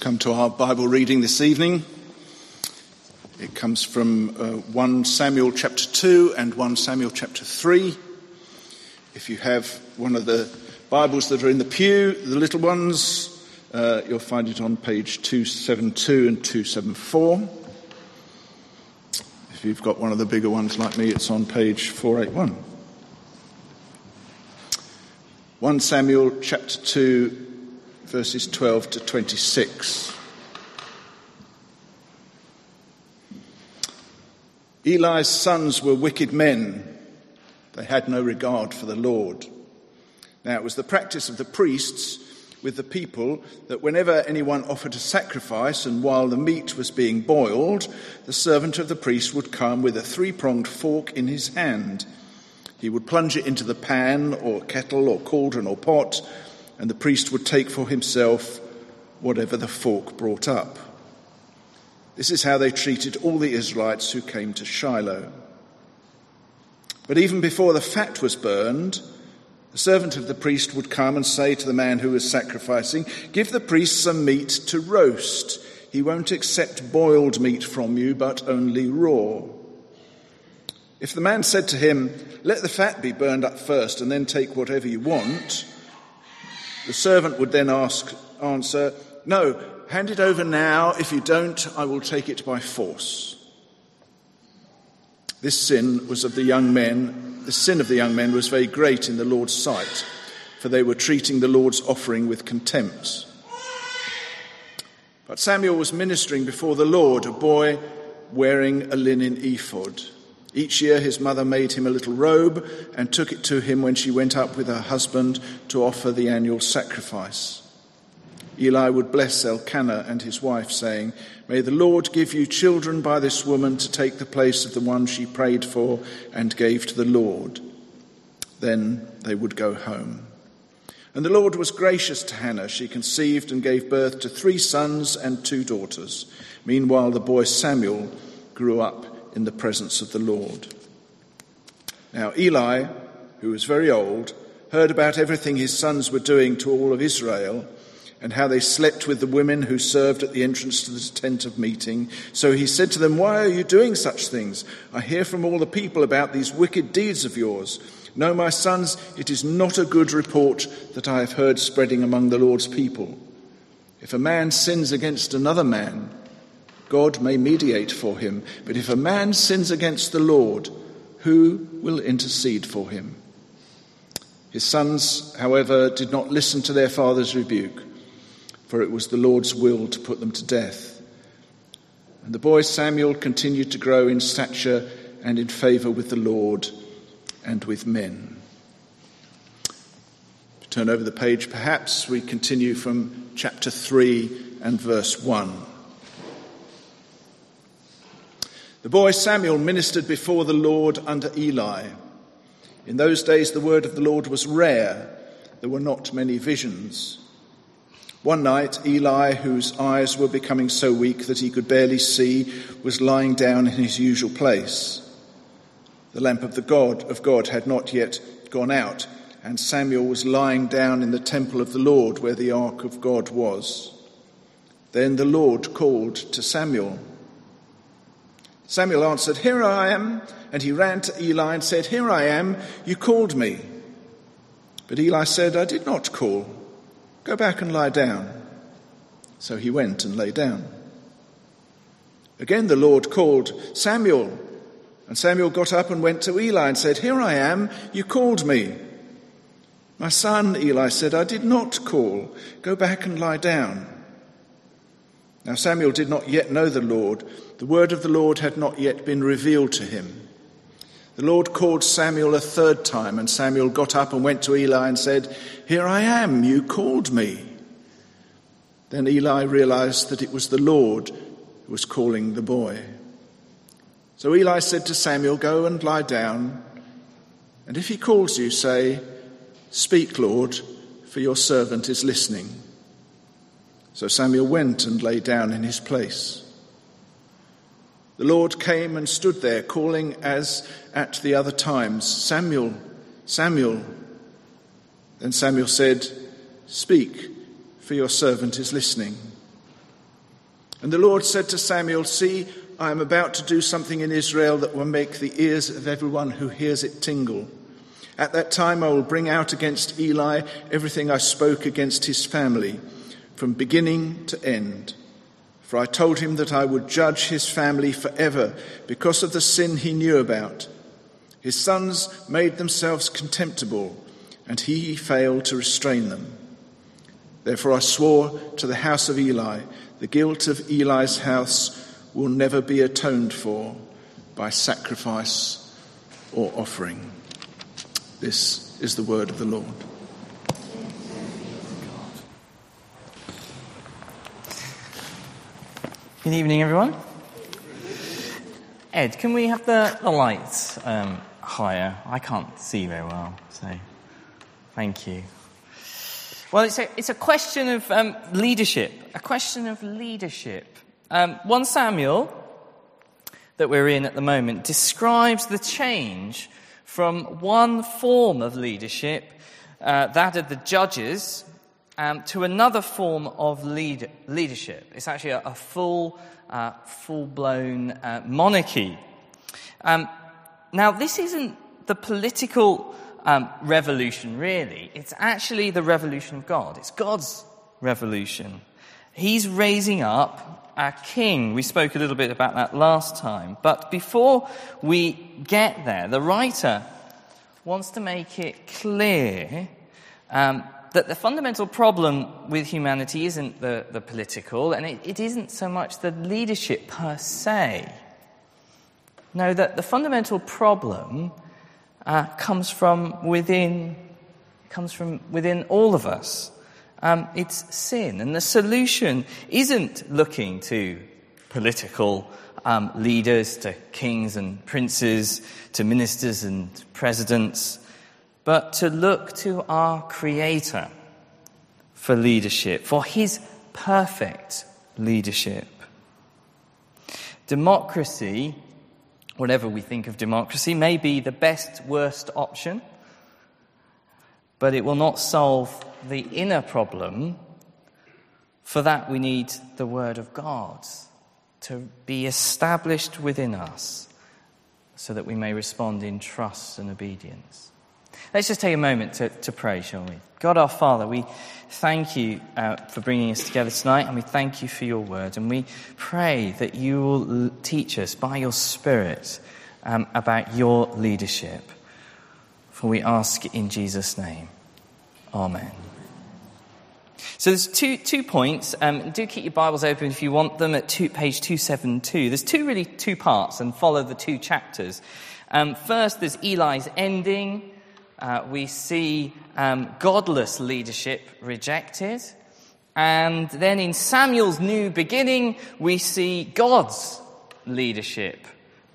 come to our Bible reading this evening. It comes from uh, 1 Samuel chapter 2 and 1 Samuel chapter 3. If you have one of the Bibles that are in the pew, the little ones, uh, you'll find it on page 272 and 274. If you've got one of the bigger ones like me, it's on page 481. 1 Samuel chapter 2 verses 12 to 26. Eli's sons were wicked men. They had no regard for the Lord. Now, it was the practice of the priests with the people that whenever anyone offered a sacrifice and while the meat was being boiled, the servant of the priest would come with a three pronged fork in his hand. He would plunge it into the pan or kettle or cauldron or pot and the priest would take for himself whatever the fork brought up. This is how they treated all the Israelites who came to Shiloh. But even before the fat was burned, the servant of the priest would come and say to the man who was sacrificing, Give the priest some meat to roast. He won't accept boiled meat from you, but only raw. If the man said to him, Let the fat be burned up first and then take whatever you want, the servant would then ask, answer, No, hand it over now. If you don't, I will take it by force. This sin was of the young men. The sin of the young men was very great in the Lord's sight, for they were treating the Lord's offering with contempt. But Samuel was ministering before the Lord, a boy wearing a linen ephod. Each year his mother made him a little robe and took it to him when she went up with her husband to offer the annual sacrifice. Eli would bless Elkanah and his wife, saying, May the Lord give you children by this woman to take the place of the one she prayed for and gave to the Lord. Then they would go home. And the Lord was gracious to Hannah. She conceived and gave birth to three sons and two daughters. Meanwhile, the boy Samuel grew up in the presence of the Lord. Now, Eli, who was very old, heard about everything his sons were doing to all of Israel and how they slept with the women who served at the entrance to the tent of meeting. So he said to them, Why are you doing such things? I hear from all the people about these wicked deeds of yours. No, my sons, it is not a good report that I have heard spreading among the Lord's people. If a man sins against another man, God may mediate for him. But if a man sins against the Lord, who will intercede for him? His sons, however, did not listen to their father's rebuke, for it was the Lord's will to put them to death. And the boy Samuel continued to grow in stature and in favor with the Lord and with men. Turn over the page, perhaps we continue from chapter 3 and verse 1. The boy Samuel ministered before the Lord under Eli. In those days, the word of the Lord was rare. There were not many visions. One night, Eli, whose eyes were becoming so weak that he could barely see, was lying down in his usual place. The lamp of the God of God had not yet gone out, and Samuel was lying down in the temple of the Lord where the ark of God was. Then the Lord called to Samuel. Samuel answered, Here I am. And he ran to Eli and said, Here I am. You called me. But Eli said, I did not call. Go back and lie down. So he went and lay down. Again the Lord called, Samuel. And Samuel got up and went to Eli and said, Here I am. You called me. My son, Eli said, I did not call. Go back and lie down. Now Samuel did not yet know the Lord the word of the Lord had not yet been revealed to him. The Lord called Samuel a third time, and Samuel got up and went to Eli and said, Here I am, you called me. Then Eli realized that it was the Lord who was calling the boy. So Eli said to Samuel, Go and lie down, and if he calls you, say, Speak, Lord, for your servant is listening. So Samuel went and lay down in his place. The Lord came and stood there, calling as at the other times, Samuel, Samuel. Then Samuel said, Speak, for your servant is listening. And the Lord said to Samuel, See, I am about to do something in Israel that will make the ears of everyone who hears it tingle. At that time I will bring out against Eli everything I spoke against his family, from beginning to end. For I told him that I would judge his family forever because of the sin he knew about. His sons made themselves contemptible, and he failed to restrain them. Therefore I swore to the house of Eli, the guilt of Eli's house will never be atoned for by sacrifice or offering. This is the word of the Lord. Good evening, everyone. Ed, can we have the, the lights um, higher? I can't see very well, so thank you. Well, it's a, it's a question of um, leadership, a question of leadership. Um, 1 Samuel, that we're in at the moment, describes the change from one form of leadership, uh, that of the judges, um, to another form of lead, leadership. It's actually a, a full, uh, full-blown uh, monarchy. Um, now, this isn't the political um, revolution, really. It's actually the revolution of God. It's God's revolution. He's raising up a king. We spoke a little bit about that last time. But before we get there, the writer wants to make it clear um, that the fundamental problem with humanity isn't the, the political, and it, it isn't so much the leadership per se. No, that the fundamental problem uh, comes from within, comes from within all of us. Um, it's sin, and the solution isn't looking to political um, leaders, to kings and princes, to ministers and presidents but to look to our Creator for leadership, for His perfect leadership. Democracy, whatever we think of democracy, may be the best, worst option, but it will not solve the inner problem. For that, we need the Word of God to be established within us so that we may respond in trust and obedience. Let's just take a moment to, to pray, shall we? God our Father, we thank you uh, for bringing us together tonight, and we thank you for your word. And we pray that you will teach us by your Spirit um, about your leadership. For we ask in Jesus' name. Amen. So there's two, two points. Um, do keep your Bibles open if you want them at two, page 272. There's two really two parts and follow the two chapters. Um, first, there's Eli's ending uh, we see um, godless leadership rejected. And then in Samuel's new beginning, we see God's leadership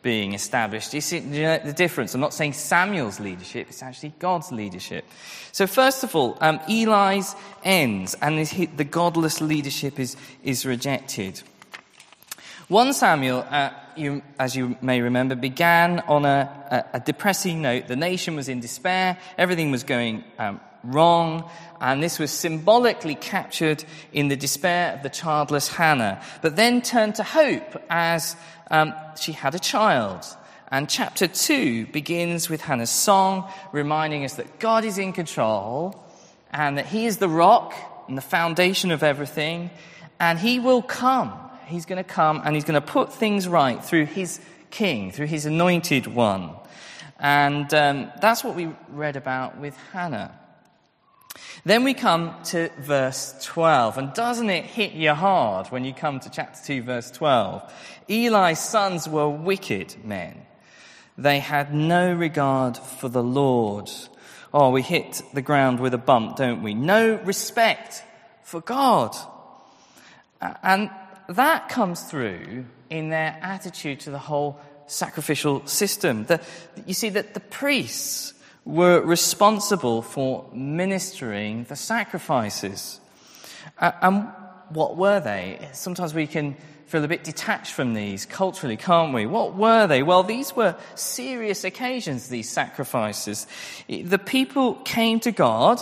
being established. You see the difference? I'm not saying Samuel's leadership, it's actually God's leadership. So, first of all, um, Eli's ends, and the godless leadership is, is rejected. 1 Samuel, uh, you, as you may remember, began on a, a, a, depressing note. The nation was in despair, everything was going um, wrong, and this was symbolically captured in the despair of the childless Hannah, but then turned to hope as um, she had a child. And chapter 2 begins with Hannah's song, reminding us that God is in control and that He is the rock and the foundation of everything, and He will come he's going to come and he's going to put things right through his king, through his anointed one. And um, that's what we read about with Hannah. Then we come to verse 12. And doesn't it hit you hard when you come to chapter 2, verse 12? Eli's sons were wicked men. They had no regard for the Lord. Oh, we hit the ground with a bump, don't we? No respect for God. And that comes through in their attitude to the whole sacrificial system. The, you see that the priests were responsible for ministering the sacrifices. Uh, and what were they? Sometimes we can feel a bit detached from these culturally, can't we? What were they? Well, these were serious occasions, these sacrifices. The people came to God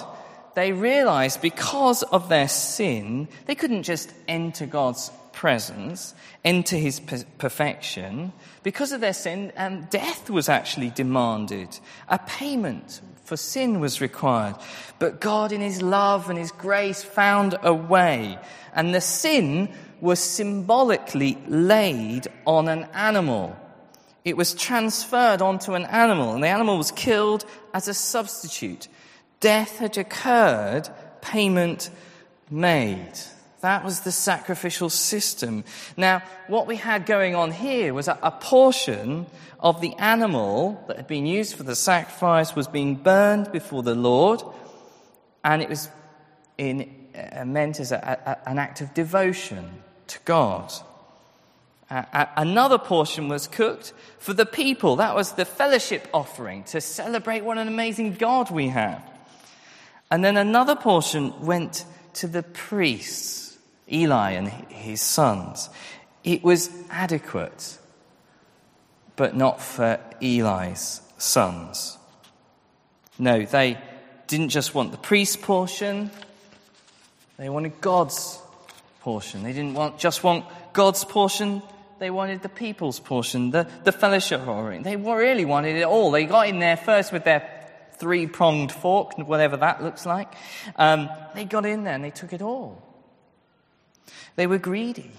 they realized because of their sin, they couldn't just enter God's presence, into his perfection. Because of their sin, um, death was actually demanded. A payment for sin was required. But God, in his love and his grace, found a way. And the sin was symbolically laid on an animal. It was transferred onto an animal, and the animal was killed as a substitute. Death had occurred, payment made. That was the sacrificial system. Now, what we had going on here was a, portion of the animal that had been used for the sacrifice was being burned before the Lord, and it was in, uh, meant as a, a, an act of devotion to God. Another portion was cooked for the people. That was the fellowship offering to celebrate what an amazing God we have. And then another portion went to the priests Eli and his sons. It was adequate, but not for Eli's sons. No, they didn't just want the priest's portion, they wanted God's portion. They didn't want, just want God's portion, they wanted the people's portion, the, the fellowship offering. They really wanted it all. They got in there first with their three pronged fork, whatever that looks like. Um, they got in there and they took it all. They were greedy.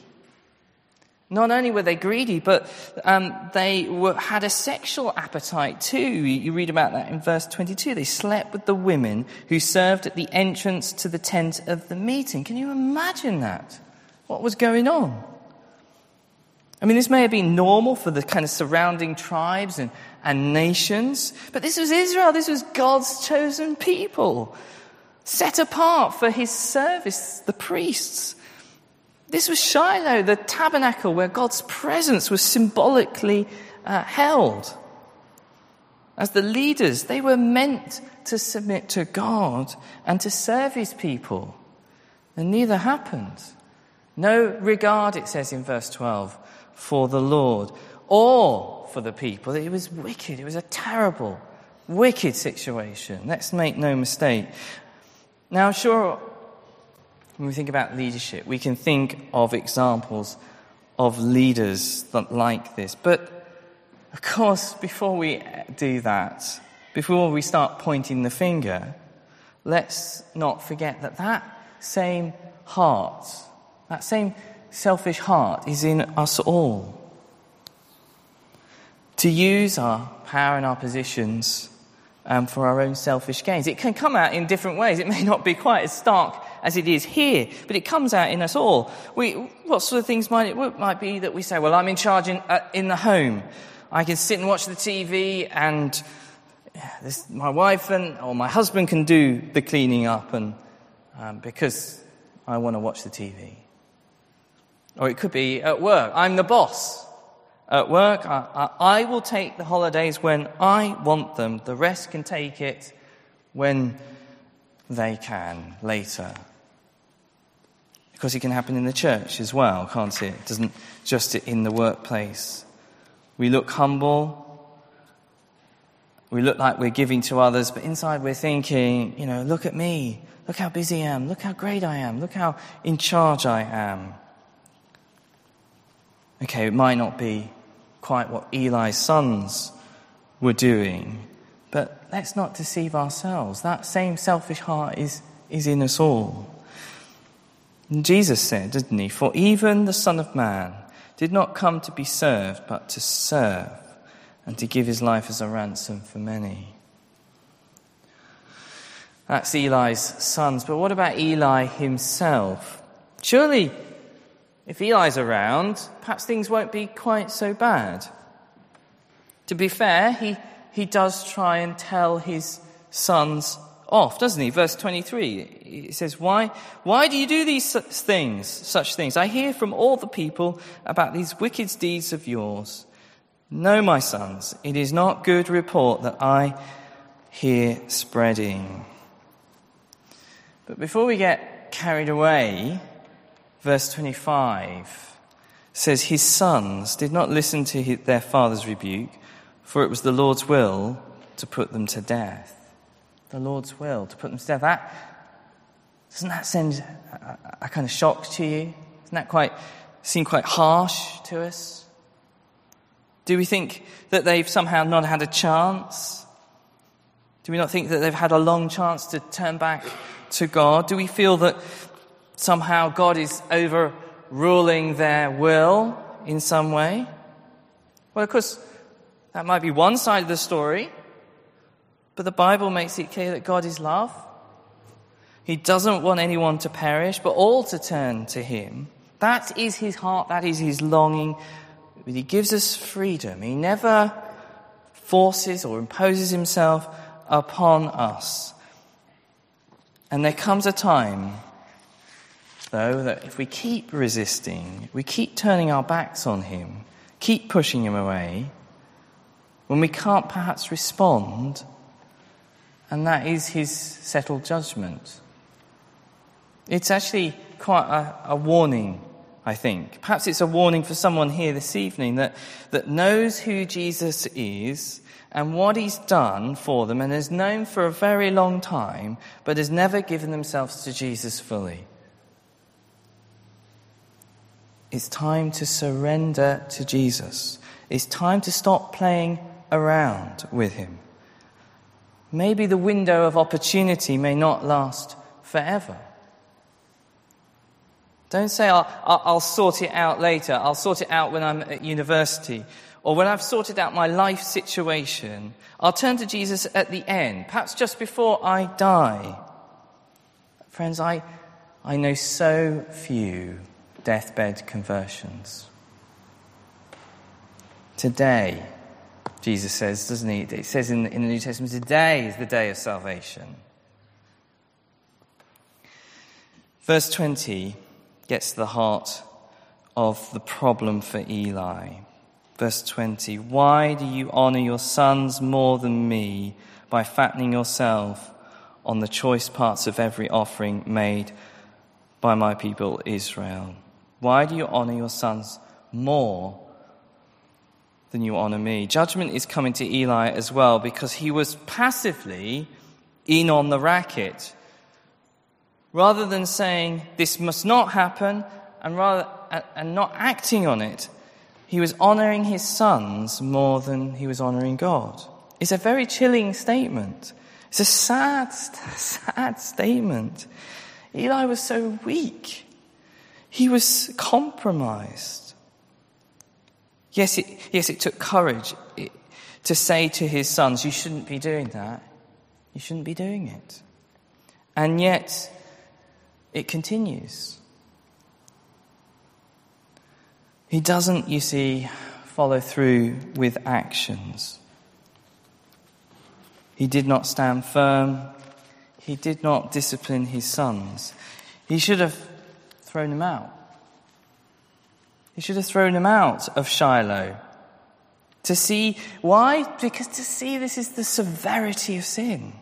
Not only were they greedy, but um, they were, had a sexual appetite too. You read about that in verse 22. They slept with the women who served at the entrance to the tent of the meeting. Can you imagine that? What was going on? I mean, this may have been normal for the kind of surrounding tribes and, and nations, but this was Israel. This was God's chosen people, set apart for his service, the priests. This was Shiloh, the tabernacle where God's presence was symbolically uh, held. As the leaders, they were meant to submit to God and to serve his people. And neither happened. No regard, it says in verse 12, for the Lord or for the people. It was wicked. It was a terrible, wicked situation. Let's make no mistake. Now, sure, when we think about leadership, we can think of examples of leaders that like this. But of course, before we do that, before we start pointing the finger, let's not forget that that same heart, that same selfish heart is in us all. To use our power and our positions um, for our own selfish gains. It can come out in different ways. It may not be quite as stark as it is here, but it comes out in us all. We, what sort of things might it might be that we say, well, I'm in charge in, uh, in the home. I can sit and watch the TV and this, my wife and, or my husband can do the cleaning up and, um, because I want to watch the TV. Or it could be at work. I'm the boss. At work, I, I, I will take the holidays when I want them. The rest can take it when they can later. Because it can happen in the church as well, can't it? It doesn't just it in the workplace. We look humble. We look like we're giving to others, but inside we're thinking, you know, look at me. Look how busy I am. Look how great I am. Look how in charge I am. Okay, it might not be quite what Eli's sons were doing, but let's not deceive ourselves. That same selfish heart is, is in us all. And Jesus said, didn't he? For even the Son of Man did not come to be served, but to serve and to give his life as a ransom for many. That's Eli's sons. But what about Eli himself? Surely, if Eli's around, perhaps things won't be quite so bad. To be fair, he, he does try and tell his sons off, doesn't he? Verse 23, it says, why, why do you do these things, such things? I hear from all the people about these wicked deeds of yours. No, my sons, it is not good report that I hear spreading. But before we get carried away, verse 25 says, His sons did not listen to their father's rebuke, for it was the Lord's will to put them to death the Lord's will, to put them to death. That, Doesn't that send a, a, kind of shock to you? Doesn't that quite seem quite harsh to us? Do we think that they've somehow not had a chance? Do we not think that they've had a long chance to turn back to God? Do we feel that somehow God is overruling their will in some way? Well, of course, that might be one side of the story, but the Bible makes it clear that God is love. He doesn't want anyone to perish, but all to turn to Him. That is His heart, that is His longing. He gives us freedom. He never forces or imposes Himself upon us. And there comes a time, though, that if we keep resisting, we keep turning our backs on Him, keep pushing Him away, when we can't perhaps respond, and that is His settled judgment. It's actually quite a, a, warning, I think. Perhaps it's a warning for someone here this evening that, that knows who Jesus is and what he's done for them and has known for a very long time, but has never given themselves to Jesus fully. It's time to surrender to Jesus. It's time to stop playing around with him. Maybe the window of opportunity may not last forever. Don't say, I'll, I'll, sort it out later. I'll sort it out when I'm at university. Or when I've sorted out my life situation. I'll turn to Jesus at the end, perhaps just before I die. Friends, I, I know so few deathbed conversions. Today, Jesus says, doesn't he? It says in, in the New Testament, today is the day of salvation. Verse 20 gets to the heart of the problem for Eli. Verse 20 Why do you honor your sons more than me by fattening yourself on the choice parts of every offering made by my people Israel? Why do you honor your sons more than you honor me? Judgment is coming to Eli as well because he was passively in on the racket rather than saying, this must not happen, and, rather, and not acting on it, he was honoring his sons more than he was honoring God. It's a very chilling statement. It's a sad, sad statement. Eli was so weak. He was compromised. Yes, it, yes, it took courage to say to his sons, You shouldn't be doing that. You shouldn't be doing it. And yet, it continues. He doesn't, you see, follow through with actions. He did not stand firm. He did not discipline his sons. He should have thrown them out. He should have thrown him out of Shiloh. To see, why? Because to see this is the severity of sin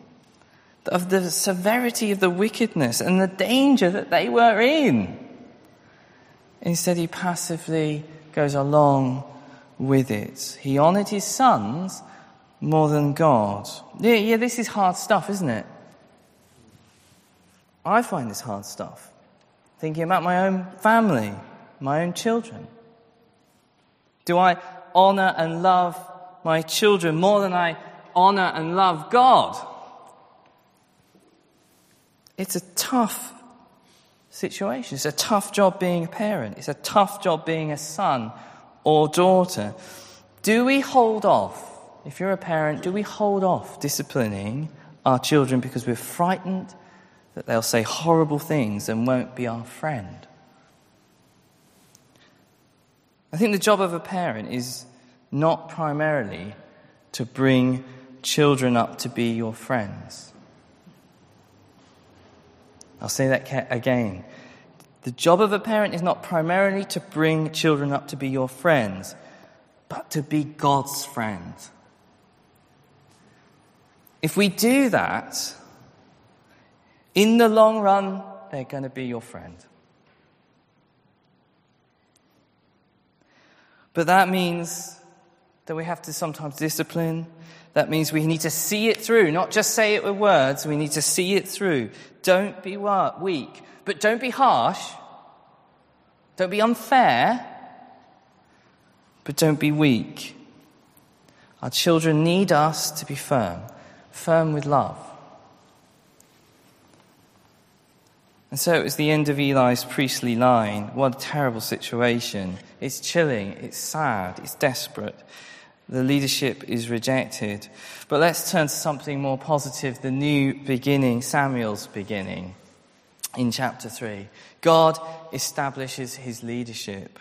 of the severity of the wickedness and the danger that they were in. Instead, he passively goes along with it. He honored his sons more than God. Yeah, yeah, this is hard stuff, isn't it? I find this hard stuff. Thinking about my own family, my own children. Do I honor and love my children more than I honor and love God? It's a tough situation. It's a tough job being a parent. It's a tough job being a son or daughter. Do we hold off? If you're a parent, do we hold off disciplining our children because we're frightened that they'll say horrible things and won't be our friend? I think the job of a parent is not primarily to bring children up to be your friends. I'll say that again. The job of a parent is not primarily to bring children up to be your friends, but to be God's friend. If we do that, in the long run, they're going to be your friend. But that means that we have to sometimes discipline. That means we need to see it through, not just say it with words. We need to see it through. Don't be weak, but don't be harsh. Don't be unfair, but don't be weak. Our children need us to be firm, firm with love. And so it was the end of Eli's priestly line. What a terrible situation. It's chilling, it's sad, it's desperate. The leadership is rejected. But let's turn to something more positive the new beginning, Samuel's beginning in chapter 3. God establishes his leadership.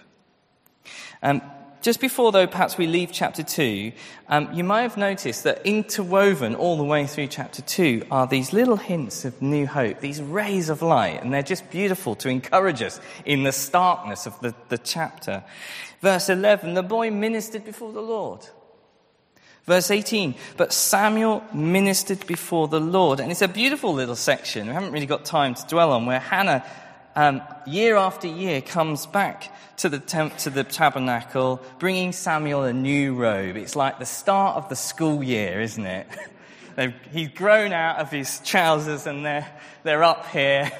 Um, just before, though, perhaps we leave chapter 2, um, you might have noticed that interwoven all the way through chapter 2 are these little hints of new hope, these rays of light, and they're just beautiful to encourage us in the starkness of the, the chapter. Verse 11, the boy ministered before the Lord. Verse 18, but Samuel ministered before the Lord. And it's a beautiful little section. We haven't really got time to dwell on where Hannah, um, year after year, comes back to the, temp- to the tabernacle, bringing Samuel a new robe. It's like the start of the school year, isn't it? He's grown out of his trousers and they're, they're up here.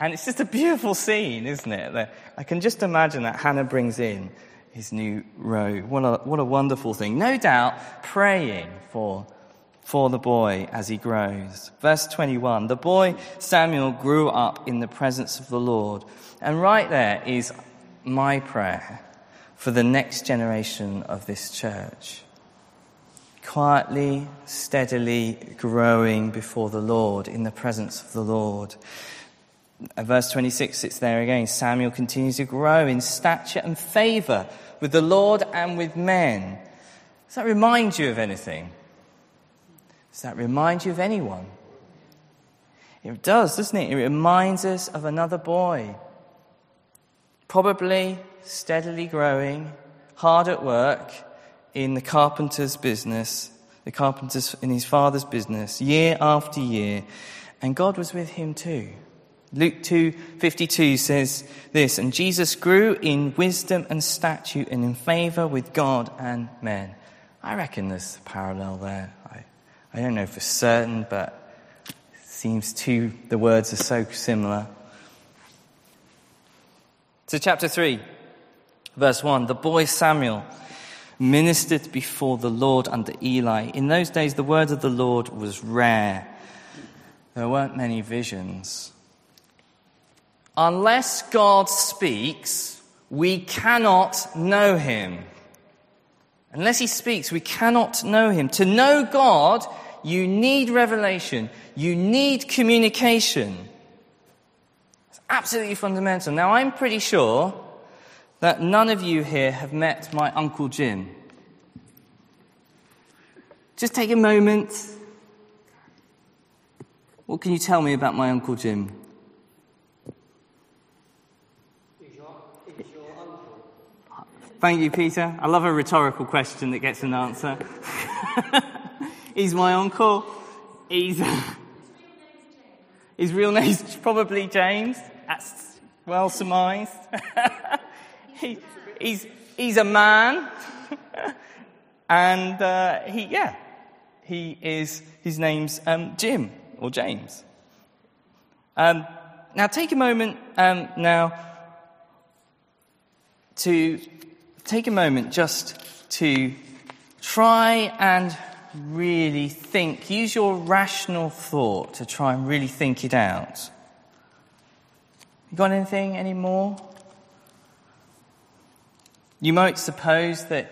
And it's just a beautiful scene, isn't it? I can just imagine that Hannah brings in his new robe. What a, what a wonderful thing. No doubt praying for, for the boy as he grows. Verse 21 The boy Samuel grew up in the presence of the Lord. And right there is my prayer for the next generation of this church. Quietly, steadily growing before the Lord, in the presence of the Lord. Verse 26, it's there again. Samuel continues to grow in stature and favor with the Lord and with men. Does that remind you of anything? Does that remind you of anyone? It does, doesn't it? It reminds us of another boy. Probably steadily growing, hard at work in the carpenter's business, the carpenter's in his father's business, year after year. And God was with him too. Luke 2:52 says this, and Jesus grew in wisdom and stature and in favor with God and men. I reckon there's a parallel there. I, I don't know for certain, but it seems to the words are so similar. So chapter 3, verse 1, the boy Samuel ministered before the Lord under Eli. In those days the word of the Lord was rare. There weren't many visions. Unless God speaks, we cannot know him. Unless he speaks, we cannot know him. To know God, you need revelation. You need communication. It's absolutely fundamental. Now, I'm pretty sure that none of you here have met my Uncle Jim. Just take a moment. What can you tell me about my Uncle Jim? Thank you, Peter. I love a rhetorical question that gets an answer. He's my uncle. He's his real name's probably James. That's well surmised. he, he's he's a man, and uh, he yeah, he is. His name's um, Jim or James. Um, now take a moment um, now to take a moment just to try and really think, use your rational thought to try and really think it out. You got anything anymore? You might suppose that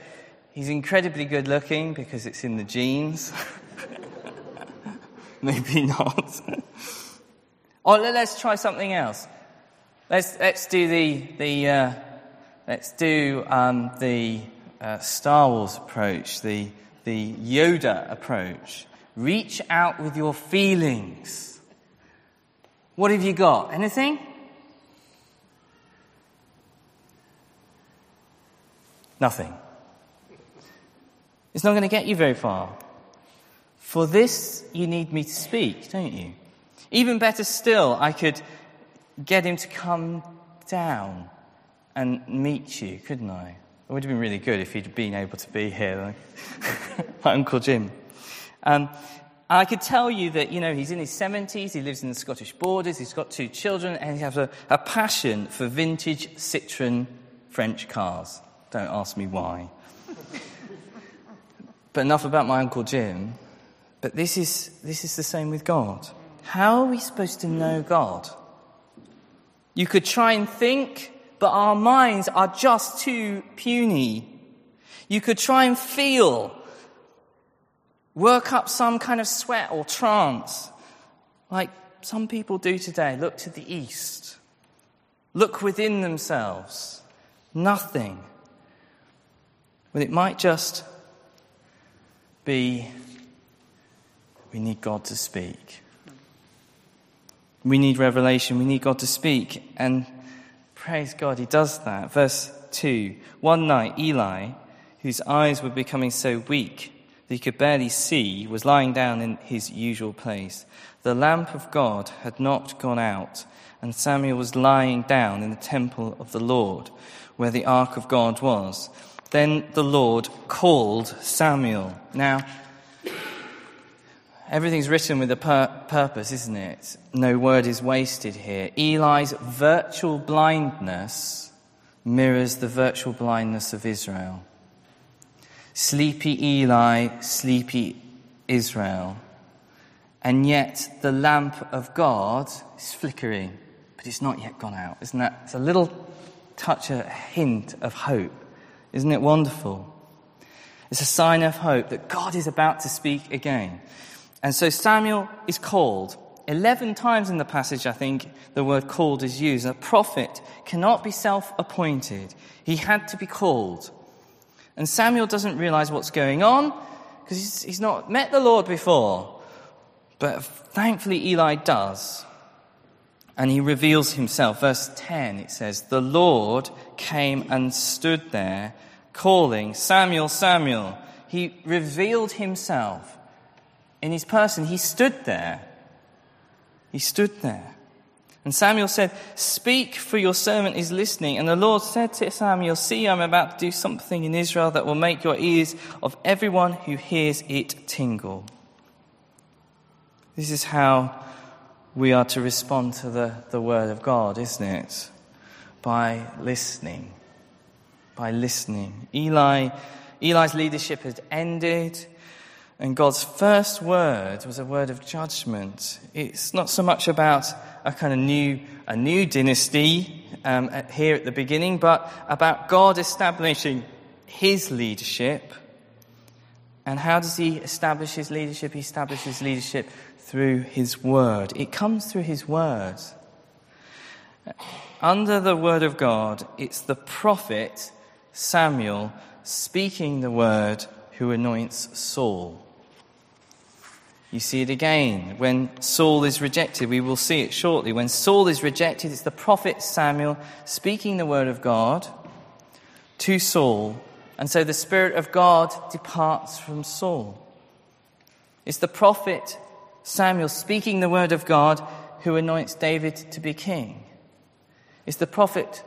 he's incredibly good looking because it's in the genes. Maybe not. or let's try something else. Let's, let's do the, the, uh, Let's do um, the uh, Star Wars approach, the, the Yoda approach. Reach out with your feelings. What have you got? Anything? Nothing. It's not going to get you very far. For this, you need me to speak, don't you? Even better still, I could get him to come down and meet you, couldn't I? It would have been really good if he'd been able to be here, like my Uncle Jim. Um, I could tell you that, you know, he's in his 70s, he lives in the Scottish borders, he's got two children, and he has a, a passion for vintage Citroen French cars. Don't ask me why. but enough about my Uncle Jim. But this is, this is the same with God. How are we supposed to know God? You could try and think, but our minds are just too puny. You could try and feel, work up some kind of sweat or trance, like some people do today. Look to the east, look within themselves. Nothing. Well, it might just be we need God to speak. We need revelation. We need God to speak. And praise God, He does that. Verse 2 One night, Eli, whose eyes were becoming so weak that he could barely see, was lying down in his usual place. The lamp of God had not gone out, and Samuel was lying down in the temple of the Lord, where the ark of God was. Then the Lord called Samuel. Now, Everything's written with a pur- purpose, isn't it? No word is wasted here. Eli's virtual blindness mirrors the virtual blindness of Israel. Sleepy Eli, sleepy Israel. And yet the lamp of God is flickering, but it's not yet gone out. Isn't that? It's a little touch, a hint of hope. Isn't it wonderful? It's a sign of hope that God is about to speak again. And so Samuel is called. Eleven times in the passage, I think, the word called is used. A prophet cannot be self appointed, he had to be called. And Samuel doesn't realize what's going on because he's, not met the Lord before. But thankfully, Eli does. And he reveals himself. Verse 10, it says, The Lord came and stood there, calling, Samuel, Samuel. He revealed himself in his person, he stood there. He stood there. And Samuel said, Speak, for your servant is listening. And the Lord said to Samuel, See, I'm about to do something in Israel that will make your ears of everyone who hears it tingle. This is how we are to respond to the, the word of God, isn't it? By listening. By listening. Eli, Eli's leadership had ended. And God's first word was a word of judgment. It's not so much about a kind of new, a new dynasty um, here at the beginning, but about God establishing his leadership. And how does he establish his leadership? He establishes leadership through his word. It comes through his word. Under the word of God, it's the prophet Samuel speaking the word who anoints Saul. You see it again when Saul is rejected. We will see it shortly. When Saul is rejected, it's the prophet Samuel speaking the word of God to Saul. And so the Spirit of God departs from Saul. It's the prophet Samuel speaking the word of God who anoints David to be king. It's the prophet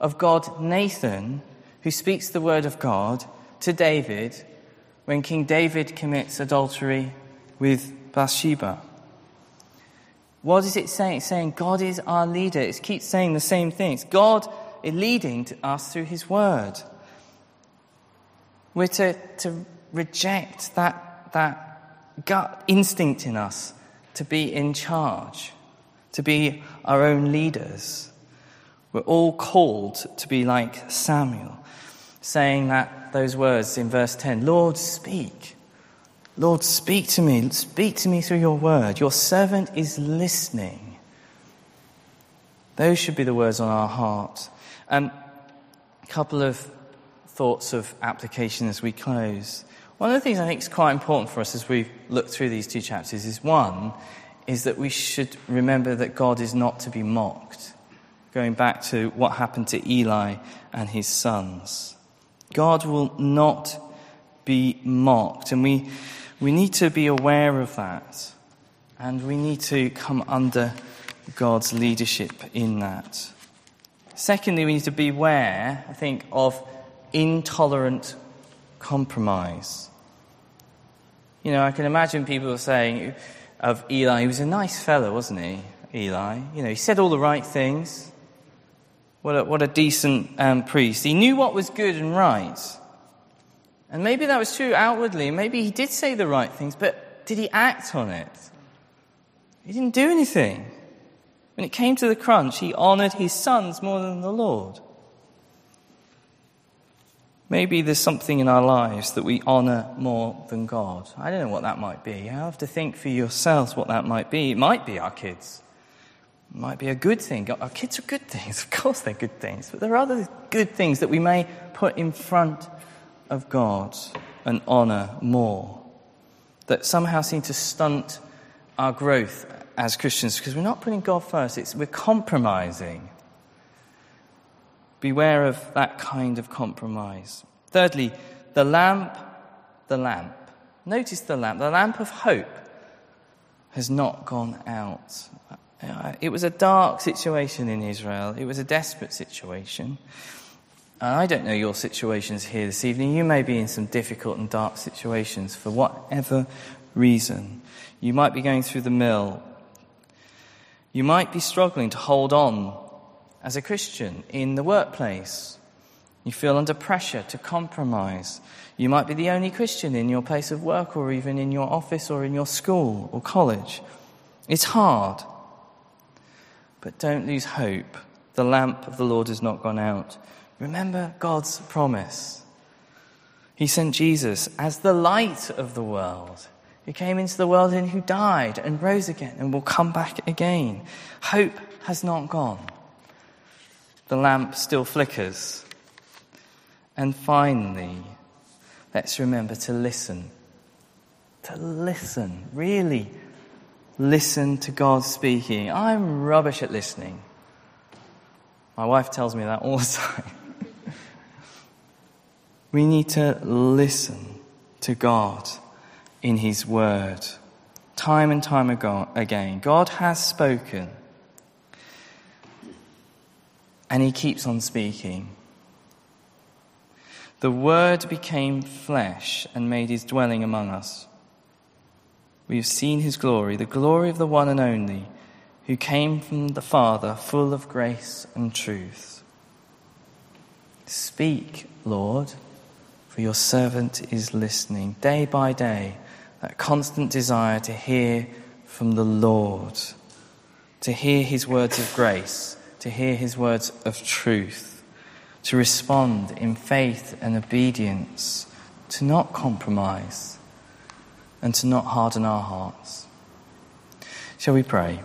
of God, Nathan, who speaks the word of God to David when King David commits adultery with Bathsheba. What is it saying? It's saying God is our leader. It keeps saying the same things. God is leading us through His Word. We're to, to reject that, that gut instinct in us to be in charge, to be our own leaders. We're all called to be like Samuel, saying that those words in verse 10 Lord, speak. Lord, speak to me. Speak to me through your word. Your servant is listening. Those should be the words on our heart. Um, a couple of thoughts of application as we close. One of the things I think is quite important for us as we look through these two chapters is one, is that we should remember that God is not to be mocked. Going back to what happened to Eli and his sons. God will not be mocked. And we, we need to be aware of that. And we need to come under God's leadership in that. Secondly, we need to beware, I think, of intolerant compromise. You know, I can imagine people saying of Eli, he was a nice fellow, wasn't he? Eli. You know, he said all the right things. What a, what a decent um, priest. He knew what was good and right. And maybe that was true outwardly. Maybe he did say the right things, but did he act on it? He didn't do anything. When it came to the crunch, he honored his sons more than the Lord. Maybe there's something in our lives that we honor more than God. I don't know what that might be. You have to think for yourselves what that might be. It might be our kids. It might be a good thing. Our kids are good things. Of course, they're good things. But there are other good things that we may put in front of God and honor more that somehow seem to stunt our growth as Christians because we're not putting God first. It's, we're compromising. Beware of that kind of compromise. Thirdly, the lamp, the lamp. Notice the lamp. The lamp of hope has not gone out. Uh, it was a dark situation in Israel. It was a desperate situation. And I don't know your situations here this evening. You may be in some difficult and dark situations for whatever reason. You might be going through the mill. You might be struggling to hold on as a Christian in the workplace. You feel under pressure to compromise. You might be the only Christian in your place of work or even in your office or in your school or college. It's hard. But don't lose hope. The lamp of the Lord has not gone out. Remember God's promise. He sent Jesus as the light of the world, He came into the world and who died and rose again and will come back again. Hope has not gone. The lamp still flickers. And finally, let's remember to listen. To listen. Really listen to God speaking. I'm rubbish at listening. My wife tells me that all the time. We need to listen to God in His Word. Time and time ago, again, God has spoken. And He keeps on speaking. The Word became flesh and made His dwelling among us. We have seen His glory, the glory of the one and only, who came from the Father, full of grace and truth. Speak, Lord for your servant is listening day by day, that constant desire to hear from the Lord, to hear his words of grace, to hear his words of truth, to respond in faith and obedience, to not compromise, and to not harden our hearts. Shall we pray?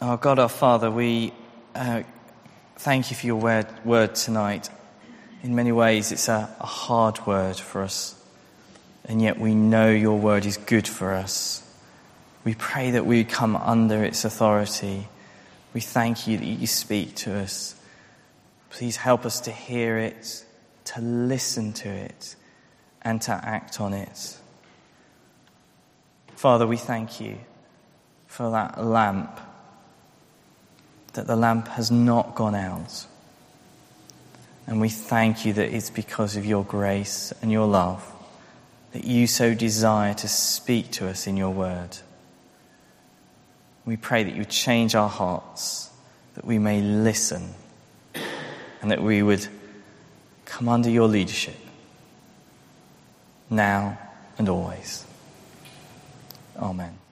Our God, our Father, we uh, thank you for your word, word, tonight. In many ways, it's a, a hard word for us, and yet we know your word is good for us. We pray that we come under its authority. We thank you that you speak to us. Please help us to hear it, to listen to it, and to act on it. Father, we thank you for that lamp that the lamp has not gone out. And we thank you that it's because of your grace and your love that you so desire to speak to us in your word. We pray that you change our hearts, that we may listen, and that we would come under your leadership now and always. Amen.